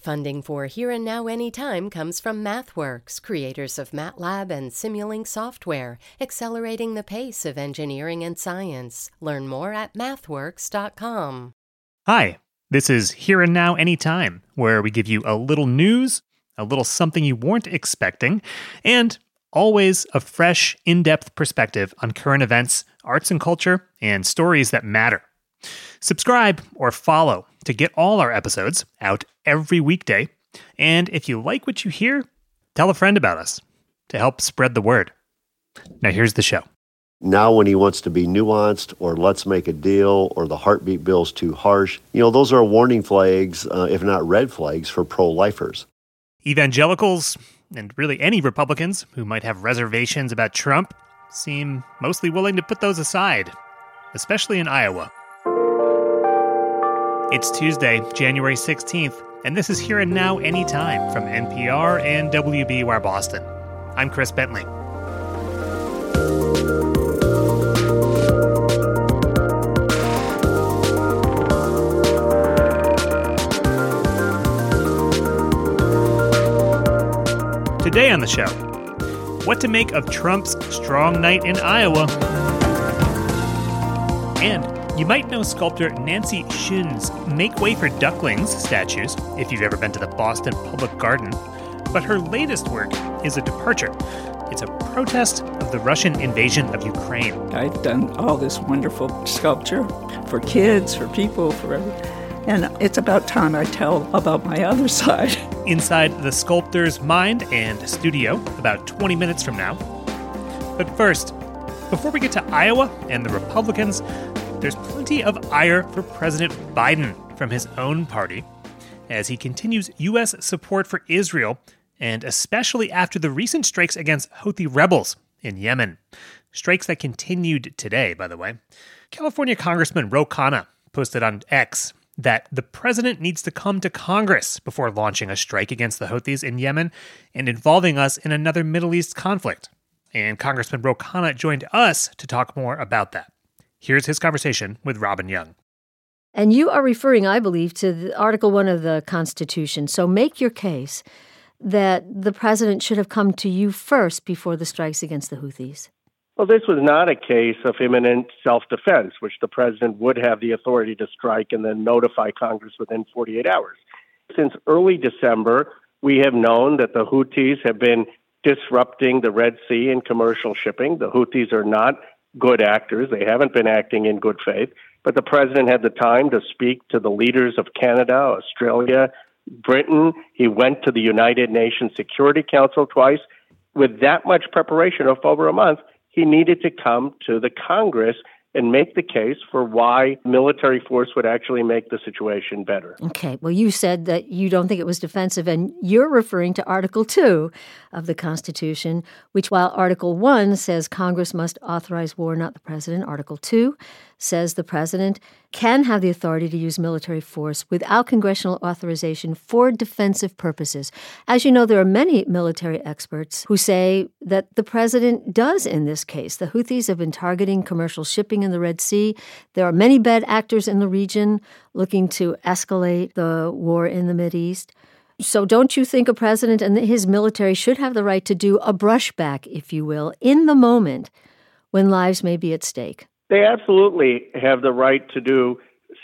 Funding for Here and Now Anytime comes from MathWorks, creators of MATLAB and Simulink software, accelerating the pace of engineering and science. Learn more at mathworks.com. Hi, this is Here and Now Anytime, where we give you a little news, a little something you weren't expecting, and always a fresh, in depth perspective on current events, arts and culture, and stories that matter. Subscribe or follow to get all our episodes out every weekday. And if you like what you hear, tell a friend about us to help spread the word. Now, here's the show. Now, when he wants to be nuanced or let's make a deal or the heartbeat bill's too harsh, you know, those are warning flags, uh, if not red flags, for pro lifers. Evangelicals, and really any Republicans who might have reservations about Trump, seem mostly willing to put those aside, especially in Iowa. It's Tuesday, January 16th, and this is Here and Now Anytime from NPR and WBUR Boston. I'm Chris Bentley. Today on the show, what to make of Trump's strong night in Iowa, and you might know sculptor Nancy Make Way for Ducklings statues if you've ever been to the Boston Public Garden, but her latest work is a departure. It's a protest of the Russian invasion of Ukraine. I've done all this wonderful sculpture for kids, for people, for everything. And it's about time I tell about my other side. Inside the sculptor's mind and studio, about 20 minutes from now. But first, before we get to Iowa and the Republicans, plenty of ire for President Biden from his own party as he continues U.S. support for Israel, and especially after the recent strikes against Houthi rebels in Yemen. Strikes that continued today, by the way. California Congressman Ro Khanna posted on X that the president needs to come to Congress before launching a strike against the Houthis in Yemen and involving us in another Middle East conflict. And Congressman Ro Khanna joined us to talk more about that. Here's his conversation with Robin Young. And you are referring, I believe, to Article 1 of the Constitution. So make your case that the president should have come to you first before the strikes against the Houthis. Well, this was not a case of imminent self defense, which the president would have the authority to strike and then notify Congress within 48 hours. Since early December, we have known that the Houthis have been disrupting the Red Sea in commercial shipping. The Houthis are not good actors. They haven't been acting in good faith. But the president had the time to speak to the leaders of Canada, Australia, Britain. He went to the United Nations Security Council twice. With that much preparation of over a month, he needed to come to the Congress and make the case for why military force would actually make the situation better. Okay. Well, you said that you don't think it was defensive, and you're referring to Article 2 of the Constitution, which, while Article 1 says Congress must authorize war, not the president, Article 2 says the president can have the authority to use military force without congressional authorization for defensive purposes. As you know, there are many military experts who say that the president does in this case. The Houthis have been targeting commercial shipping in the Red Sea. There are many bad actors in the region looking to escalate the war in the East. So, don't you think a president and his military should have the right to do a brushback, if you will, in the moment when lives may be at stake? They absolutely have the right to do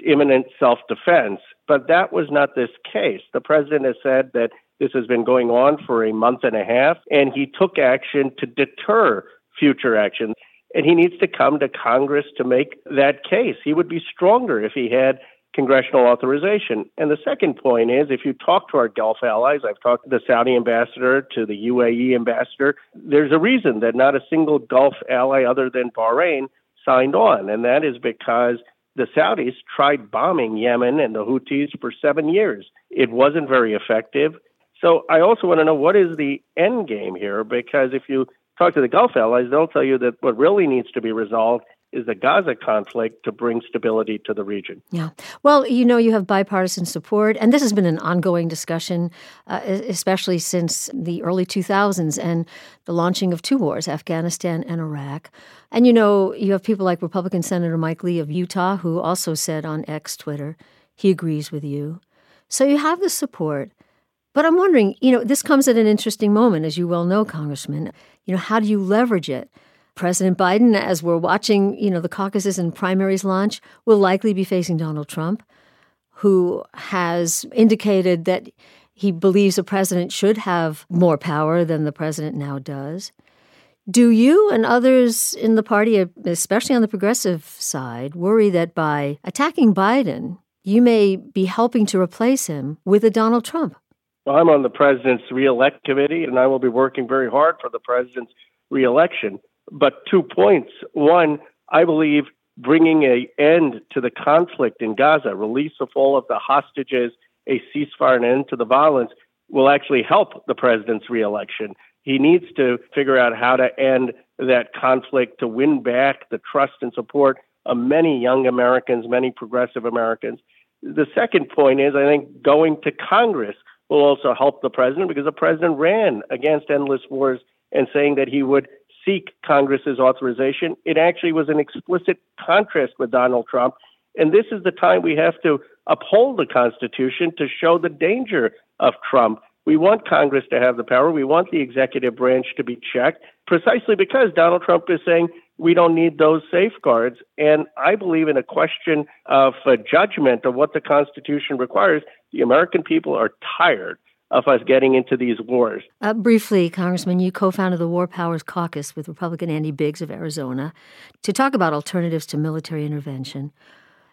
imminent self defense, but that was not this case. The president has said that this has been going on for a month and a half, and he took action to deter future action. And he needs to come to Congress to make that case. He would be stronger if he had congressional authorization. And the second point is if you talk to our Gulf allies, I've talked to the Saudi ambassador, to the UAE ambassador, there's a reason that not a single Gulf ally other than Bahrain signed on, and that is because the Saudis tried bombing Yemen and the Houthis for seven years. It wasn't very effective. So I also want to know what is the end game here, because if you talk to the Gulf allies, they'll tell you that what really needs to be resolved is the Gaza conflict to bring stability to the region. Yeah. Well, you know, you have bipartisan support, and this has been an ongoing discussion, uh, especially since the early 2000s and the launching of two wars, Afghanistan and Iraq. And you know, you have people like Republican Senator Mike Lee of Utah, who also said on X Twitter, he agrees with you. So you have the support. But I'm wondering, you know, this comes at an interesting moment, as you well know, Congressman. You know, how do you leverage it? President Biden, as we're watching, you know, the caucuses and primaries launch, will likely be facing Donald Trump, who has indicated that he believes a president should have more power than the president now does. Do you and others in the party, especially on the progressive side, worry that by attacking Biden, you may be helping to replace him with a Donald Trump? Well, I'm on the president's reelect committee, and I will be working very hard for the president's reelection. But two points. One, I believe bringing an end to the conflict in Gaza, release of all of the hostages, a ceasefire, and end to the violence will actually help the president's reelection. He needs to figure out how to end that conflict to win back the trust and support of many young Americans, many progressive Americans. The second point is I think going to Congress will also help the president because the president ran against endless wars and saying that he would seek Congress's authorization. It actually was an explicit contrast with Donald Trump. And this is the time we have to uphold the Constitution to show the danger of Trump. We want Congress to have the power. We want the executive branch to be checked precisely because Donald Trump is saying we don't need those safeguards. And I believe in a question of uh, judgment of what the Constitution requires, the American people are tired of us getting into these wars. Uh, briefly, Congressman, you co founded the War Powers Caucus with Republican Andy Biggs of Arizona to talk about alternatives to military intervention.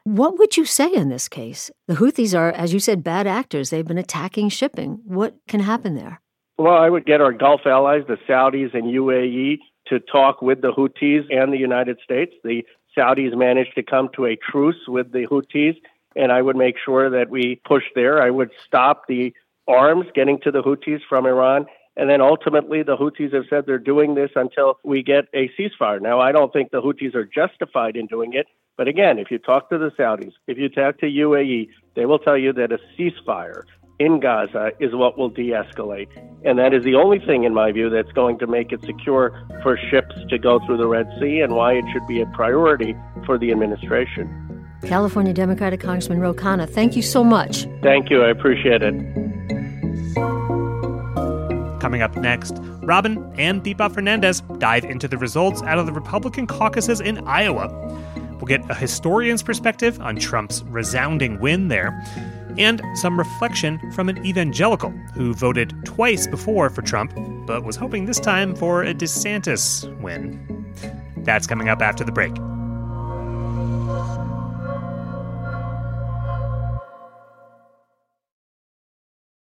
What would you say in this case? The Houthis are, as you said, bad actors. They've been attacking shipping. What can happen there? Well, I would get our Gulf allies, the Saudis and UAE, to talk with the Houthis and the United States. The Saudis managed to come to a truce with the Houthis, and I would make sure that we push there. I would stop the arms getting to the Houthis from Iran. And then ultimately, the Houthis have said they're doing this until we get a ceasefire. Now, I don't think the Houthis are justified in doing it. But again, if you talk to the Saudis, if you talk to UAE, they will tell you that a ceasefire in Gaza is what will de escalate. And that is the only thing, in my view, that's going to make it secure for ships to go through the Red Sea and why it should be a priority for the administration. California Democratic Congressman Ro Khanna, thank you so much. Thank you. I appreciate it. Coming up next, Robin and Deepa Fernandez dive into the results out of the Republican caucuses in Iowa. We'll get a historian's perspective on Trump's resounding win there and some reflection from an evangelical who voted twice before for Trump, but was hoping this time for a DeSantis win. That's coming up after the break.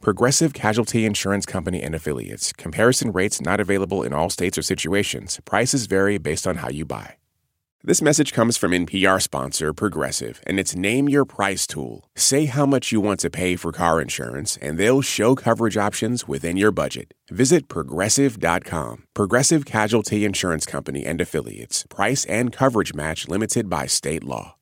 Progressive Casualty Insurance Company and Affiliates. Comparison rates not available in all states or situations. Prices vary based on how you buy. This message comes from NPR sponsor Progressive, and it's Name Your Price tool. Say how much you want to pay for car insurance, and they'll show coverage options within your budget. Visit progressive.com. Progressive Casualty Insurance Company and Affiliates. Price and coverage match limited by state law.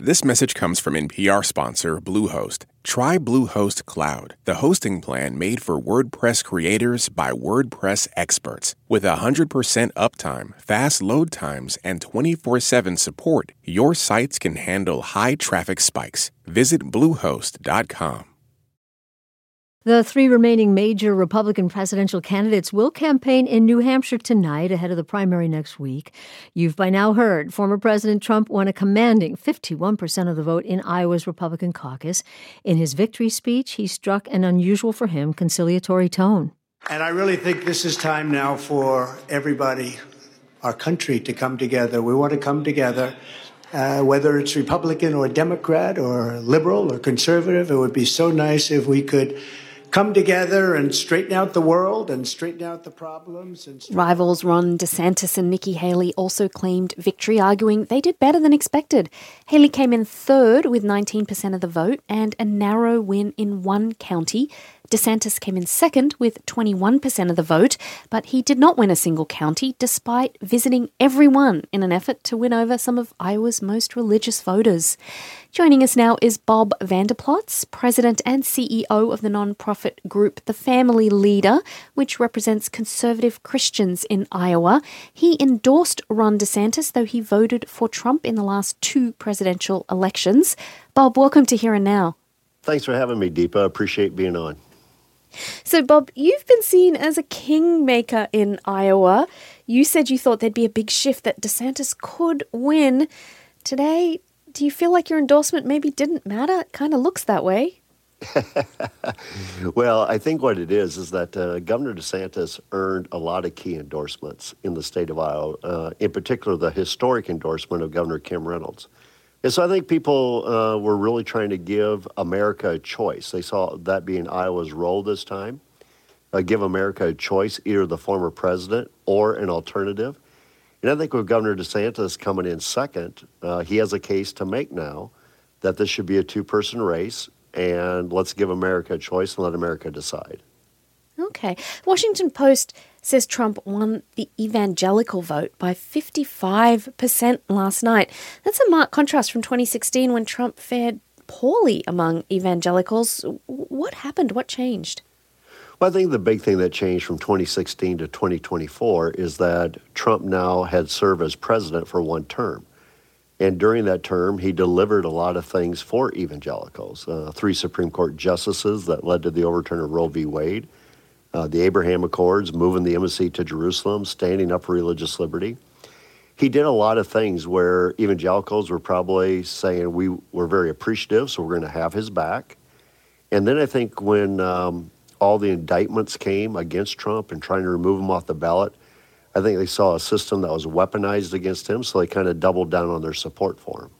This message comes from NPR sponsor Bluehost. Try Bluehost Cloud, the hosting plan made for WordPress creators by WordPress experts. With 100% uptime, fast load times, and 24 7 support, your sites can handle high traffic spikes. Visit Bluehost.com. The three remaining major Republican presidential candidates will campaign in New Hampshire tonight ahead of the primary next week. You've by now heard former President Trump won a commanding 51% of the vote in Iowa's Republican caucus. In his victory speech, he struck an unusual for him conciliatory tone. And I really think this is time now for everybody, our country, to come together. We want to come together. Uh, whether it's Republican or Democrat or liberal or conservative, it would be so nice if we could come together and straighten out the world and straighten out the problems. Rivals Ron DeSantis and Nikki Haley also claimed victory, arguing they did better than expected. Haley came in third with 19% of the vote and a narrow win in one county. DeSantis came in second with 21% of the vote, but he did not win a single county despite visiting every one in an effort to win over some of Iowa's most religious voters. Joining us now is Bob Vander Plaats, president and CEO of the nonprofit group The Family Leader, which represents conservative Christians in Iowa. He endorsed Ron DeSantis, though he voted for Trump in the last two presidential elections. Bob, welcome to Here and Now. Thanks for having me, Deepa. Appreciate being on. So, Bob, you've been seen as a kingmaker in Iowa. You said you thought there'd be a big shift that DeSantis could win. Today, do you feel like your endorsement maybe didn't matter? It kind of looks that way. well, I think what it is is that uh, Governor DeSantis earned a lot of key endorsements in the state of Iowa, uh, in particular the historic endorsement of Governor Kim Reynolds. And so I think people uh, were really trying to give America a choice. They saw that being Iowa's role this time. Uh, give America a choice, either the former president or an alternative. And I think with Governor DeSantis coming in second, uh, he has a case to make now that this should be a two person race. And let's give America a choice and let America decide. Okay. Washington Post says Trump won the evangelical vote by 55% last night. That's a marked contrast from 2016 when Trump fared poorly among evangelicals. What happened? What changed? Well, I think the big thing that changed from 2016 to 2024 is that Trump now had served as president for one term. And during that term, he delivered a lot of things for evangelicals. Uh, three Supreme Court justices that led to the overturn of Roe v. Wade, uh, the Abraham Accords, moving the embassy to Jerusalem, standing up for religious liberty. He did a lot of things where evangelicals were probably saying we were very appreciative, so we're going to have his back. And then I think when um, all the indictments came against Trump and trying to remove him off the ballot, I think they saw a system that was weaponized against him, so they kind of doubled down on their support for him.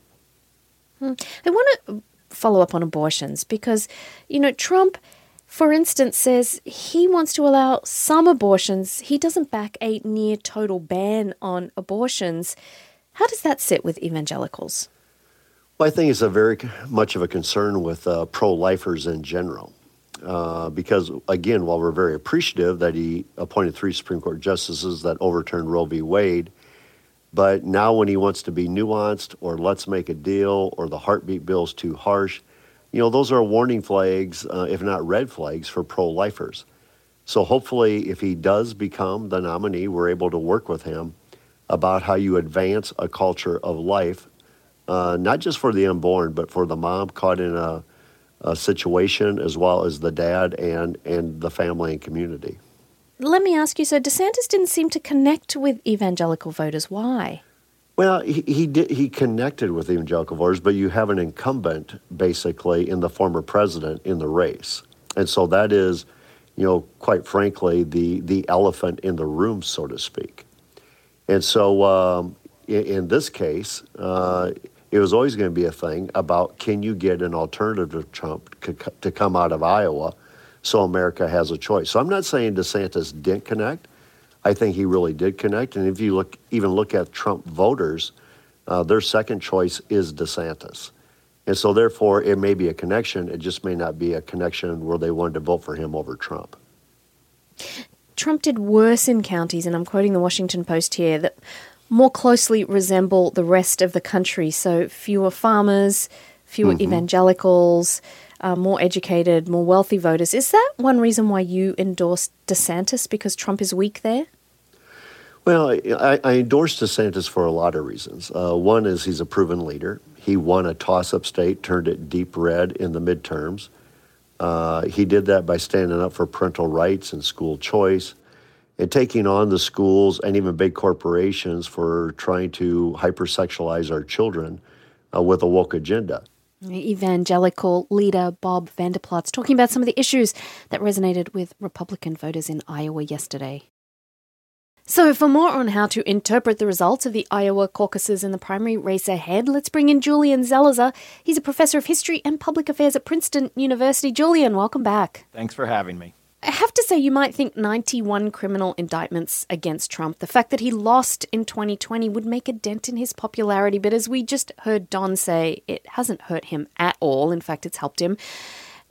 Hmm. I want to follow up on abortions because, you know, Trump for instance, says he wants to allow some abortions. He doesn't back a near total ban on abortions. How does that sit with evangelicals? Well, I think it's a very much of a concern with uh, pro lifers in general. Uh, because, again, while we're very appreciative that he appointed three Supreme Court justices that overturned Roe v. Wade, but now when he wants to be nuanced or let's make a deal or the heartbeat bill is too harsh, you know, those are warning flags, uh, if not red flags, for pro lifers. So hopefully, if he does become the nominee, we're able to work with him about how you advance a culture of life, uh, not just for the unborn, but for the mom caught in a, a situation, as well as the dad and, and the family and community. Let me ask you so DeSantis didn't seem to connect with evangelical voters. Why? Well, he, he did he connected with evangelical voters, but you have an incumbent basically in the former president in the race, and so that is, you know, quite frankly, the the elephant in the room, so to speak. And so, um, in, in, this case, uh, it was always going to be a thing about can you get an alternative to Trump to come out of Iowa, so America has a choice. So I'm not saying DeSantis didn't connect. I think he really did connect. And if you look, even look at Trump voters, uh, their second choice is DeSantis. And so, therefore, it may be a connection. It just may not be a connection where they wanted to vote for him over Trump. Trump did worse in counties, and I'm quoting the Washington Post here, that more closely resemble the rest of the country. So, fewer farmers, fewer mm-hmm. evangelicals, uh, more educated, more wealthy voters. Is that one reason why you endorsed DeSantis because Trump is weak there? Well, I, I endorsed DeSantis for a lot of reasons. Uh, one is he's a proven leader. He won a toss up state, turned it deep red in the midterms. Uh, he did that by standing up for parental rights and school choice and taking on the schools and even big corporations for trying to hypersexualize our children uh, with a woke agenda. Evangelical leader Bob Vander Plaats talking about some of the issues that resonated with Republican voters in Iowa yesterday. So, for more on how to interpret the results of the Iowa caucuses in the primary race ahead, let's bring in Julian Zelizer. He's a professor of history and public affairs at Princeton University. Julian, welcome back. Thanks for having me. I have to say, you might think 91 criminal indictments against Trump, the fact that he lost in 2020 would make a dent in his popularity. But as we just heard Don say, it hasn't hurt him at all. In fact, it's helped him.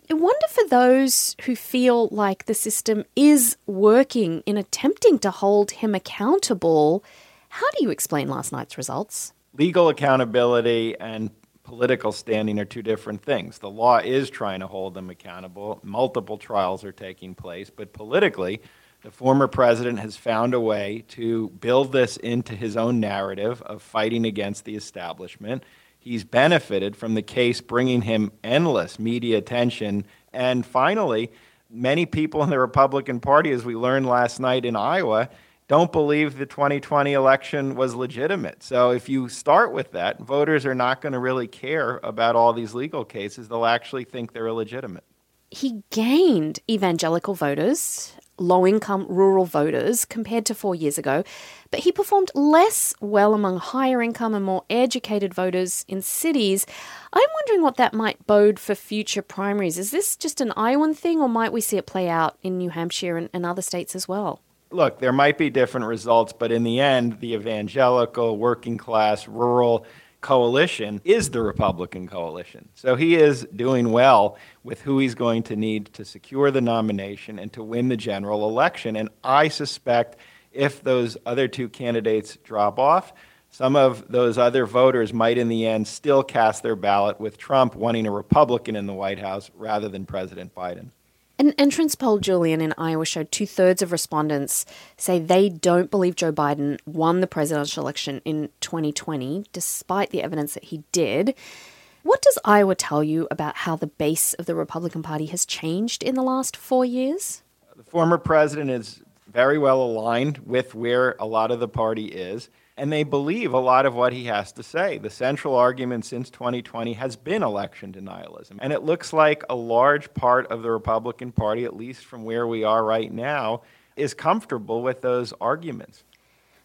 I wonder for those who feel like the system is working in attempting to hold him accountable, how do you explain last night's results? Legal accountability and political standing are two different things. The law is trying to hold them accountable. Multiple trials are taking place, but politically, the former president has found a way to build this into his own narrative of fighting against the establishment. He's benefited from the case bringing him endless media attention. And finally, many people in the Republican Party, as we learned last night in Iowa, don't believe the 2020 election was legitimate. So if you start with that, voters are not going to really care about all these legal cases. They'll actually think they're illegitimate. He gained evangelical voters low income rural voters compared to four years ago, but he performed less well among higher income and more educated voters in cities. I'm wondering what that might bode for future primaries. Is this just an Iowan thing, or might we see it play out in New Hampshire and, and other states as well? Look, there might be different results, but in the end, the evangelical, working class, rural, coalition is the Republican coalition. So he is doing well with who he's going to need to secure the nomination and to win the general election. And I suspect if those other two candidates drop off, some of those other voters might in the end still cast their ballot with Trump wanting a Republican in the White House rather than President Biden. An entrance poll, Julian, in Iowa showed two thirds of respondents say they don't believe Joe Biden won the presidential election in 2020, despite the evidence that he did. What does Iowa tell you about how the base of the Republican Party has changed in the last four years? The former president is very well aligned with where a lot of the party is and they believe a lot of what he has to say. The central argument since 2020 has been election denialism. And it looks like a large part of the Republican Party, at least from where we are right now, is comfortable with those arguments.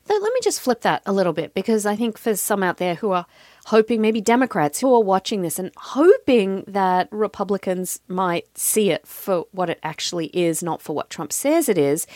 So let me just flip that a little bit because I think for some out there who are hoping, maybe Democrats who are watching this and hoping that Republicans might see it for what it actually is, not for what Trump says it is,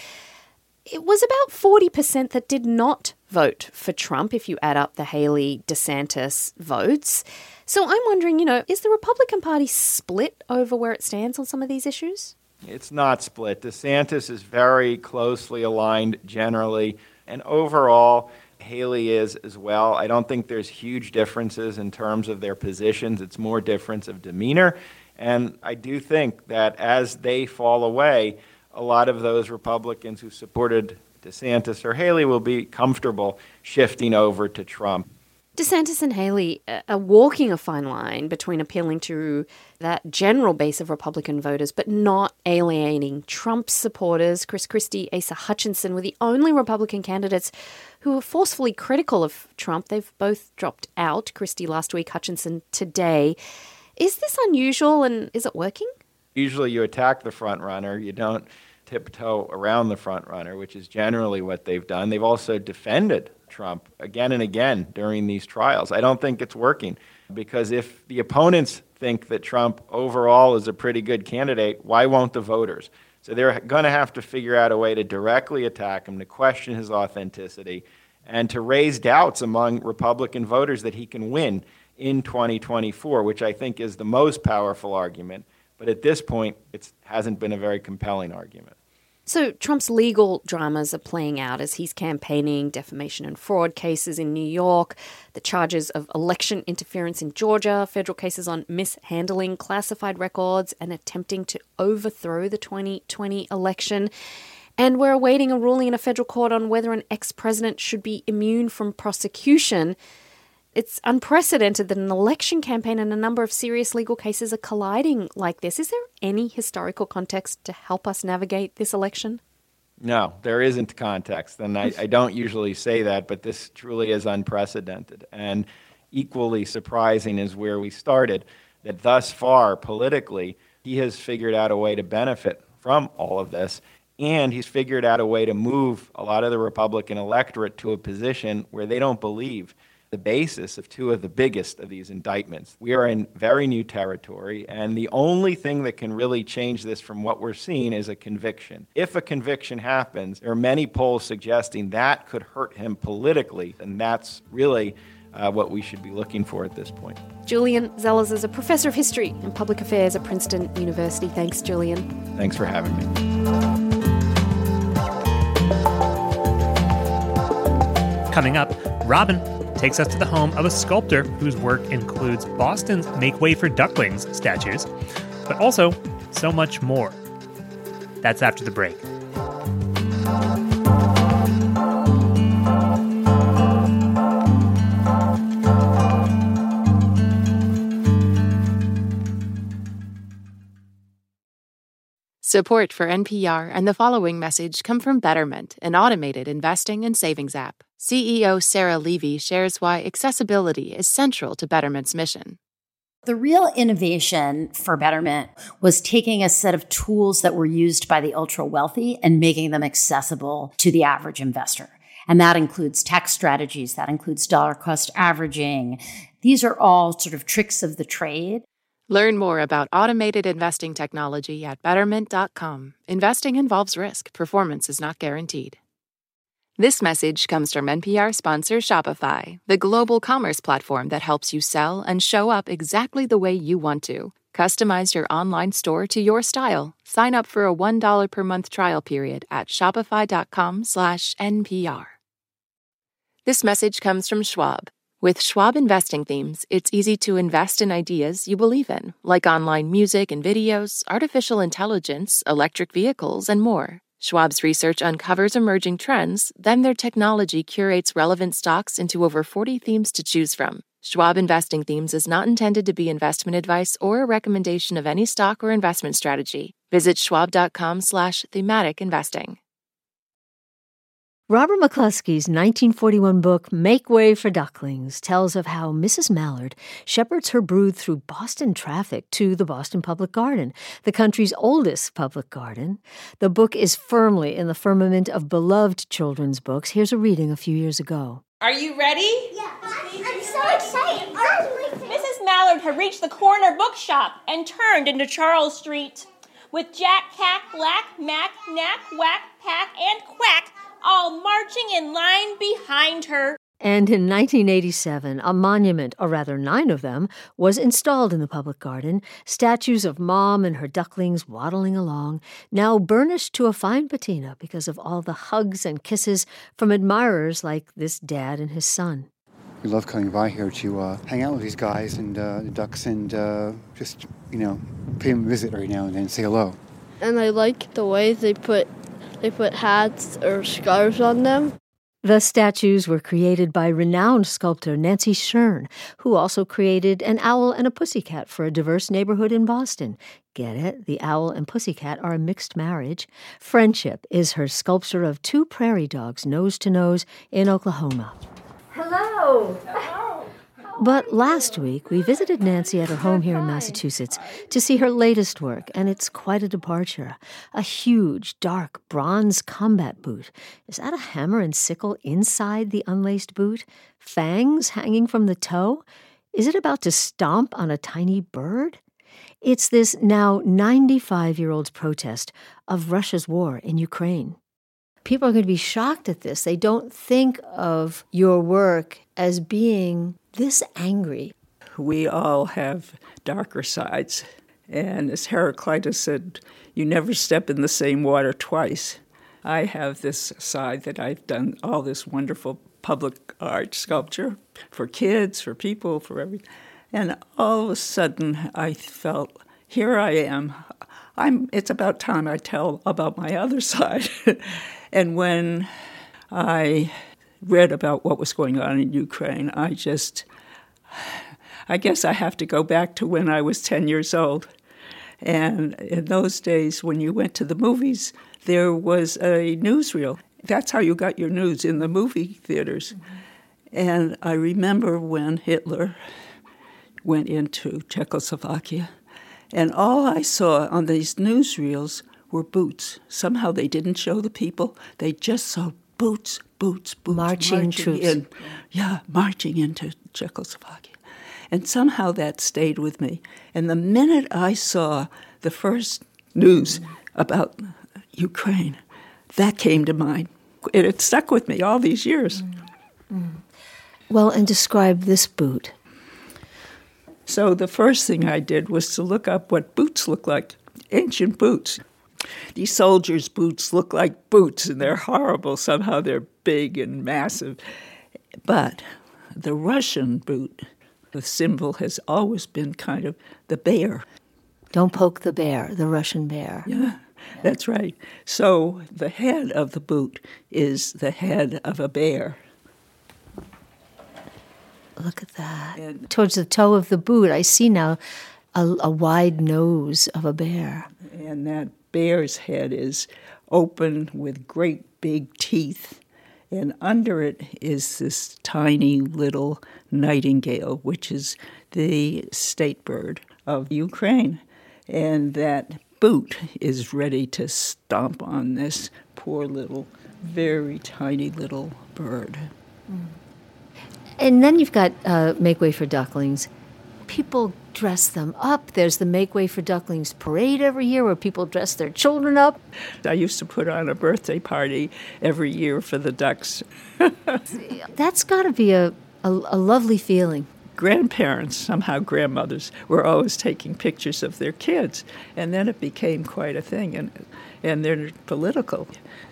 it was about 40% that did not vote for Trump if you add up the Haley DeSantis votes. So I'm wondering, you know, is the Republican Party split over where it stands on some of these issues? It's not split. DeSantis is very closely aligned generally, and overall, Haley is as well. I don't think there's huge differences in terms of their positions. It's more difference of demeanor. And I do think that as they fall away, a lot of those Republicans who supported DeSantis or Haley will be comfortable shifting over to Trump. DeSantis and Haley are walking a fine line between appealing to that general base of Republican voters, but not alienating Trump supporters. Chris Christie, Asa Hutchinson were the only Republican candidates who were forcefully critical of Trump. They've both dropped out. Christie last week, Hutchinson today. Is this unusual and is it working? Usually you attack the front runner. You don't tiptoe around the front runner, which is generally what they've done. They've also defended Trump again and again during these trials. I don't think it's working because if the opponents think that Trump overall is a pretty good candidate, why won't the voters? So they're going to have to figure out a way to directly attack him, to question his authenticity, and to raise doubts among Republican voters that he can win in 2024, which I think is the most powerful argument. But at this point, it hasn't been a very compelling argument. So, Trump's legal dramas are playing out as he's campaigning defamation and fraud cases in New York, the charges of election interference in Georgia, federal cases on mishandling classified records, and attempting to overthrow the 2020 election. And we're awaiting a ruling in a federal court on whether an ex president should be immune from prosecution. It's unprecedented that an election campaign and a number of serious legal cases are colliding like this. Is there any historical context to help us navigate this election? No, there isn't context. And I, I don't usually say that, but this truly is unprecedented. And equally surprising is where we started that thus far, politically, he has figured out a way to benefit from all of this. And he's figured out a way to move a lot of the Republican electorate to a position where they don't believe the basis of two of the biggest of these indictments. We are in very new territory, and the only thing that can really change this from what we're seeing is a conviction. If a conviction happens, there are many polls suggesting that could hurt him politically, and that's really uh, what we should be looking for at this point. Julian Zelizer is a professor of history and public affairs at Princeton University. Thanks, Julian. Thanks for having me. Coming up, Robin takes us to the home of a sculptor whose work includes Boston's Make Way for Ducklings statues, but also so much more. That's after the break. Support for NPR and the following message come from Betterment, an automated investing and savings app. CEO Sarah Levy shares why accessibility is central to Betterment's mission. The real innovation for Betterment was taking a set of tools that were used by the ultra wealthy and making them accessible to the average investor. And that includes tax strategies, that includes dollar cost averaging. These are all sort of tricks of the trade. Learn more about automated investing technology at betterment.com. Investing involves risk, performance is not guaranteed. This message comes from NPR sponsor Shopify, the global commerce platform that helps you sell and show up exactly the way you want to. Customize your online store to your style. Sign up for a $1 per month trial period at shopify.com/npr. This message comes from Schwab. With Schwab investing themes, it's easy to invest in ideas you believe in, like online music and videos, artificial intelligence, electric vehicles, and more. Schwab's research uncovers emerging trends, then their technology curates relevant stocks into over 40 themes to choose from. Schwab Investing Themes is not intended to be investment advice or a recommendation of any stock or investment strategy. Visit schwab.com slash thematic investing. Robert McCloskey's 1941 book, Make Way for Ducklings, tells of how Mrs. Mallard shepherds her brood through Boston traffic to the Boston Public Garden, the country's oldest public garden. The book is firmly in the firmament of beloved children's books. Here's a reading a few years ago. Are you ready? Yeah, I'm so excited. Mrs. Mallard had reached the corner bookshop and turned into Charles Street. With Jack, Kack, Lack, Mack, Nack, Ouack, Pack, and Quack all marching in line behind her. And in 1987, a monument, or rather nine of them, was installed in the public garden, statues of Mom and her ducklings waddling along, now burnished to a fine patina because of all the hugs and kisses from admirers like this dad and his son. We love coming by here to uh, hang out with these guys and uh, the ducks and uh, just, you know, pay them a visit every now and then, say hello. And I like the way they put they put hats or scarves on them. The statues were created by renowned sculptor Nancy Schon, who also created an owl and a pussycat for a diverse neighborhood in Boston. Get it? The owl and pussycat are a mixed marriage. Friendship is her sculpture of two prairie dogs nose to nose in Oklahoma. Hello. But last week, we visited Nancy at her home here in Massachusetts to see her latest work, and it's quite a departure. A huge, dark, bronze combat boot. Is that a hammer and sickle inside the unlaced boot? Fangs hanging from the toe? Is it about to stomp on a tiny bird? It's this now 95 year old's protest of Russia's war in Ukraine. People are going to be shocked at this. They don't think of your work as being this angry. We all have darker sides. And as Heraclitus said, you never step in the same water twice. I have this side that I've done all this wonderful public art sculpture for kids, for people, for everything. And all of a sudden, I felt, here I am. I'm, it's about time I tell about my other side. and when I read about what was going on in Ukraine, I just, I guess I have to go back to when I was 10 years old. And in those days, when you went to the movies, there was a newsreel. That's how you got your news in the movie theaters. Mm-hmm. And I remember when Hitler went into Czechoslovakia, and all I saw on these newsreels were boots. Somehow they didn't show the people, they just saw boots, boots, boots. Marching, marching troops. In, yeah, marching into Czechoslovakia. And somehow that stayed with me. And the minute I saw the first news about Ukraine, that came to mind. It, it stuck with me all these years. Mm. Well, and describe this boot. So the first thing I did was to look up what boots look like, ancient boots. These soldiers' boots look like boots and they're horrible. Somehow they're big and massive. But the Russian boot, the symbol has always been kind of the bear. Don't poke the bear, the Russian bear. Yeah, that's right. So the head of the boot is the head of a bear. Look at that. Towards the toe of the boot, I see now a, a wide nose of a bear. And that bear's head is open with great big teeth. And under it is this tiny little nightingale, which is the state bird of Ukraine. And that boot is ready to stomp on this poor little, very tiny little bird. And then you've got uh, Make Way for Ducklings. People dress them up. There's the Make Way for Ducklings parade every year where people dress their children up. I used to put on a birthday party every year for the ducks. That's got to be a, a, a lovely feeling. Grandparents, somehow grandmothers, were always taking pictures of their kids, and then it became quite a thing, and and they're political.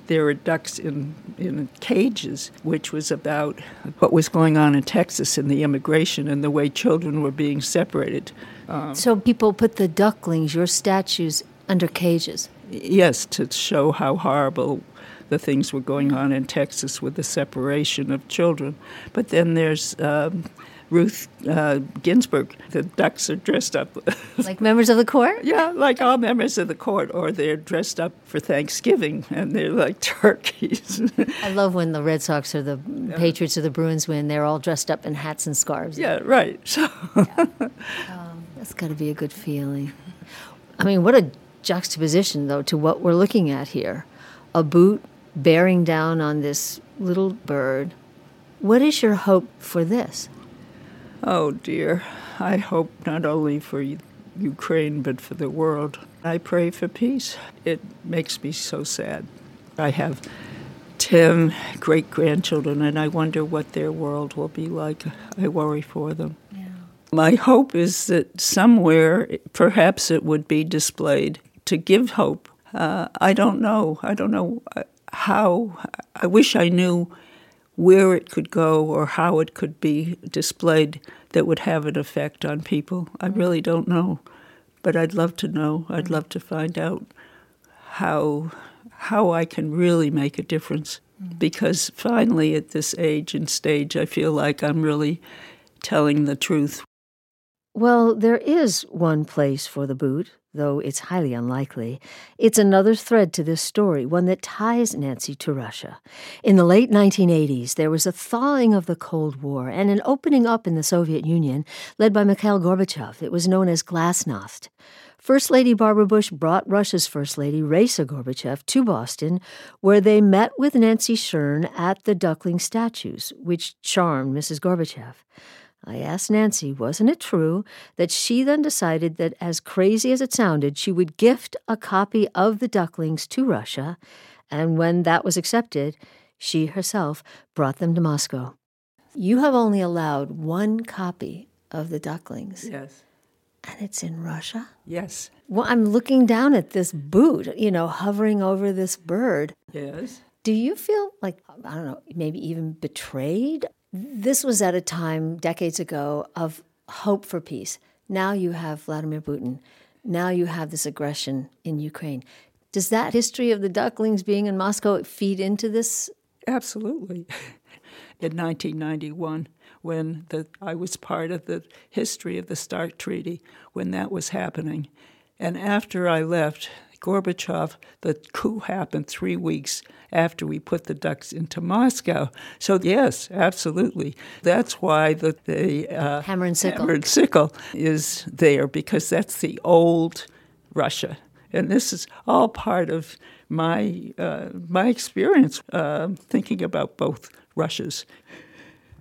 There were ducks in in cages, which was about what was going on in Texas in the immigration and the way children were being separated. Um, So people put the ducklings, your statues, under cages. yes, to show how horrible the things were going on in Texas with the separation of children. But then there's um, Ruth uh, Ginsburg. The ducks are dressed up Like members of the court? Yeah, like all members of the court, or they're dressed up for Thanksgiving and they're like turkeys. I love when the Red Sox or the Patriots or the Bruins win. They're all dressed up in hats and scarves. yeah, right. So That's got to be a good feeling. I mean, what a juxtaposition, though, to what we're looking at here. A boot bearing down on this little bird. What is your hope for this? Oh dear. I hope not only for Ukraine but for the world. I pray for peace. It makes me so sad. I have 10 great grandchildren and I wonder what their world will be like. I worry for them. My hope is that somewhere, perhaps it would be displayed to give hope. Uh, I don't know. I don't know uh, how. I wish I knew where it could go or how it could be displayed that would have an effect on people. I mm-hmm. really don't know, but I'd love to know. I'd mm-hmm. love to find out how how I can really make a difference mm-hmm. because finally at this age and stage I feel like I'm really telling the truth. Well, there is one place for the boot, though it's highly unlikely. It's another thread to this story, one that ties Nancy to Russia. In the late 1980s, there was a thawing of the Cold War and an opening up in the Soviet Union led by Mikhail Gorbachev. It was known as Glasnost. First Lady Barbara Bush brought Russia's First Lady, Raisa Gorbachev, to Boston, where they met with Nancy Schon at the Duckling statues, which charmed Mrs. Gorbachev. I asked Nancy, wasn't it true that she then decided that, as crazy as it sounded, she would gift a copy of the Ducklings to Russia, and when that was accepted, she herself brought them to Moscow. You have only allowed one copy of the Ducklings, Yes. and it's in Russia? Yes. Well, I'm looking down at this boot, you know, hovering over this bird. Yes. Do you feel like, I don't know, maybe even betrayed? This was at a time, decades ago, of hope for peace. Now you have Vladimir Putin. Now you have this aggression in Ukraine. Does that history of the ducklings being in Moscow feed into this? Absolutely. In 1991, when the, I was part of the history of the START Treaty, when that was happening. And after I left, Gorbachev, the coup happened three weeks after we put the ducks into Moscow. So, yes, absolutely. That's why the, the uh, Hammer and sickle. hammer and sickle is there, because that's the old Russia. And this is all part of my uh, my experience uh, thinking about both Russias.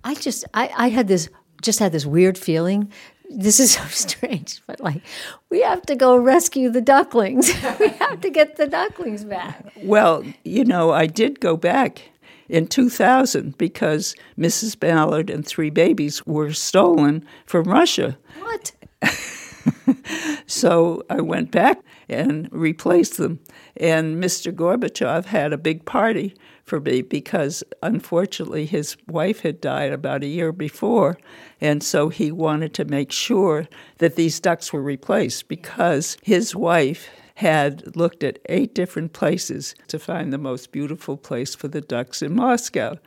I just, I, I had this, just had this weird feeling. This is so strange, but like, we have to go rescue the ducklings. we have to get the ducklings back. Well, you know, I did go back in 2000 because Mrs. Mallard and three babies were stolen from Russia. What? so I went back and replaced them. And Mr. Gorbachev had a big party for me because unfortunately his wife had died about a year before. And so he wanted to make sure that these ducks were replaced because his wife had looked at eight different places to find the most beautiful place for the ducks in Moscow.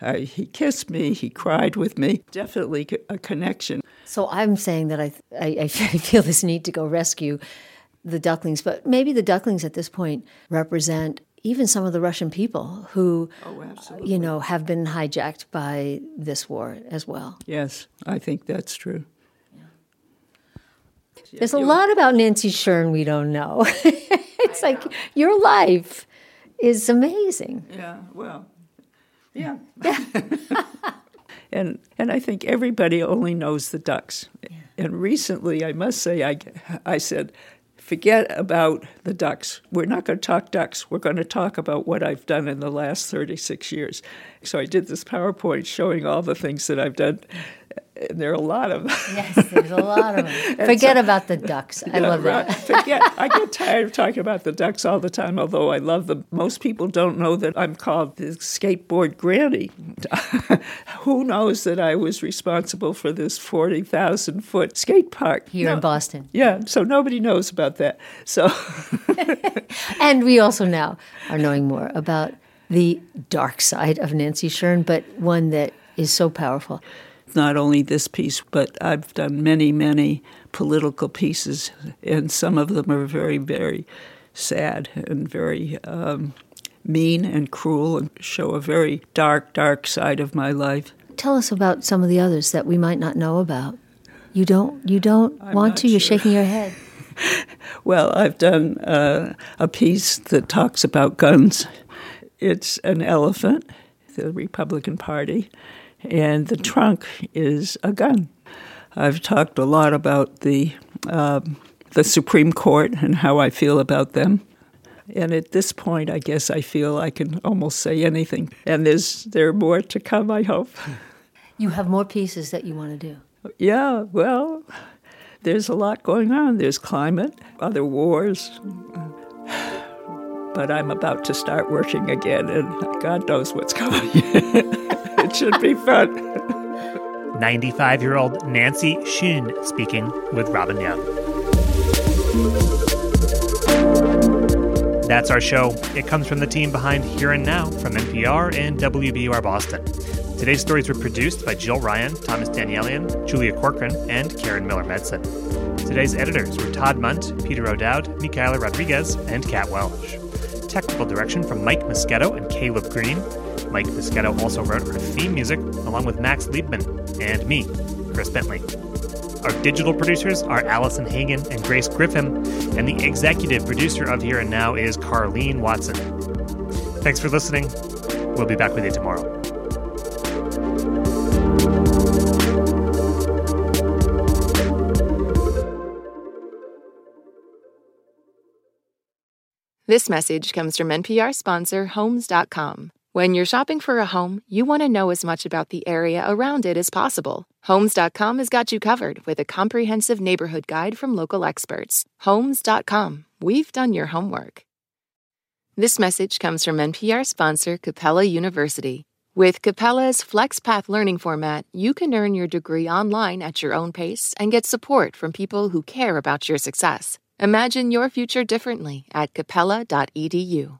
Uh, he kissed me, he cried with me, definitely a connection. So I'm saying that I, I, I feel this need to go rescue the ducklings, but maybe the ducklings at this point represent even some of the Russian people who, oh, you know, have been hijacked by this war as well. Yes, I think that's true. There's a lot about Nancy Schon we don't know. it's like your life is amazing. Yeah, well, yeah. and and I think everybody only knows the ducks. Yeah. And recently, I must say, I I said, forget about the ducks. We're not going to talk ducks. We're going to talk about what I've done in the last 36 years. So I did this PowerPoint showing all the things that I've done there are a lot of them. yes, there's a lot of them. Forget so, about the ducks. I yeah, love right. that. Forget. I get tired of talking about the ducks all the time, although I love them. Most people don't know that I'm called the skateboard granny. Who knows that I was responsible for this 40,000 foot skate park here no, in Boston? Yeah, so nobody knows about that. So, and we also now are knowing more about the dark side of Nancy Schon, but one that is so powerful not only this piece, but I've done many, many political pieces, and some of them are very, very sad and very um, mean and cruel and show a very dark, dark side of my life. Tell us about some of the others that we might not know about. You don't. You don't I'm want to. Sure. You're shaking your head. well, I've done uh, a piece that talks about guns. It's an elephant, the Republican Party, and the trunk is a gun. I've talked a lot about the uh, the Supreme Court and how I feel about them. And at this point, I guess I feel I can almost say anything. And there's there are more to come. I hope. You have more pieces that you want to do. Yeah, well, there's a lot going on. There's climate, other wars. But I'm about to start working again, and God knows what's coming. it should be fun. 95 year old Nancy Schon speaking with Robin Young. That's our show. It comes from the team behind Here and Now from NPR and WBUR Boston. Today's stories were produced by Jill Ryan, Thomas Danielian, Julia Corcoran, and Karen Miller Medzon. Today's editors were Todd Mundt, Peter O'Dowd, Michaela Rodriguez, and Kat Welch. Technical direction from Mike Moschetto and Caleb Green. Mike Moschetto also wrote our theme music along with Max Liebman and me, Chris Bentley. Our digital producers are Allison Hagen and Grace Griffin, and the executive producer of Here and Now is Carlene Watson. Thanks for listening. We'll be back with you tomorrow. This message comes from NPR sponsor Homes.com. When you're shopping for a home, you want to know as much about the area around it as possible. Homes.com has got you covered with a comprehensive neighborhood guide from local experts. Homes.com. We've done your homework. This message comes from NPR sponsor Capella University. With Capella's FlexPath learning format, you can earn your degree online at your own pace and get support from people who care about your success. Imagine your future differently at capella.edu.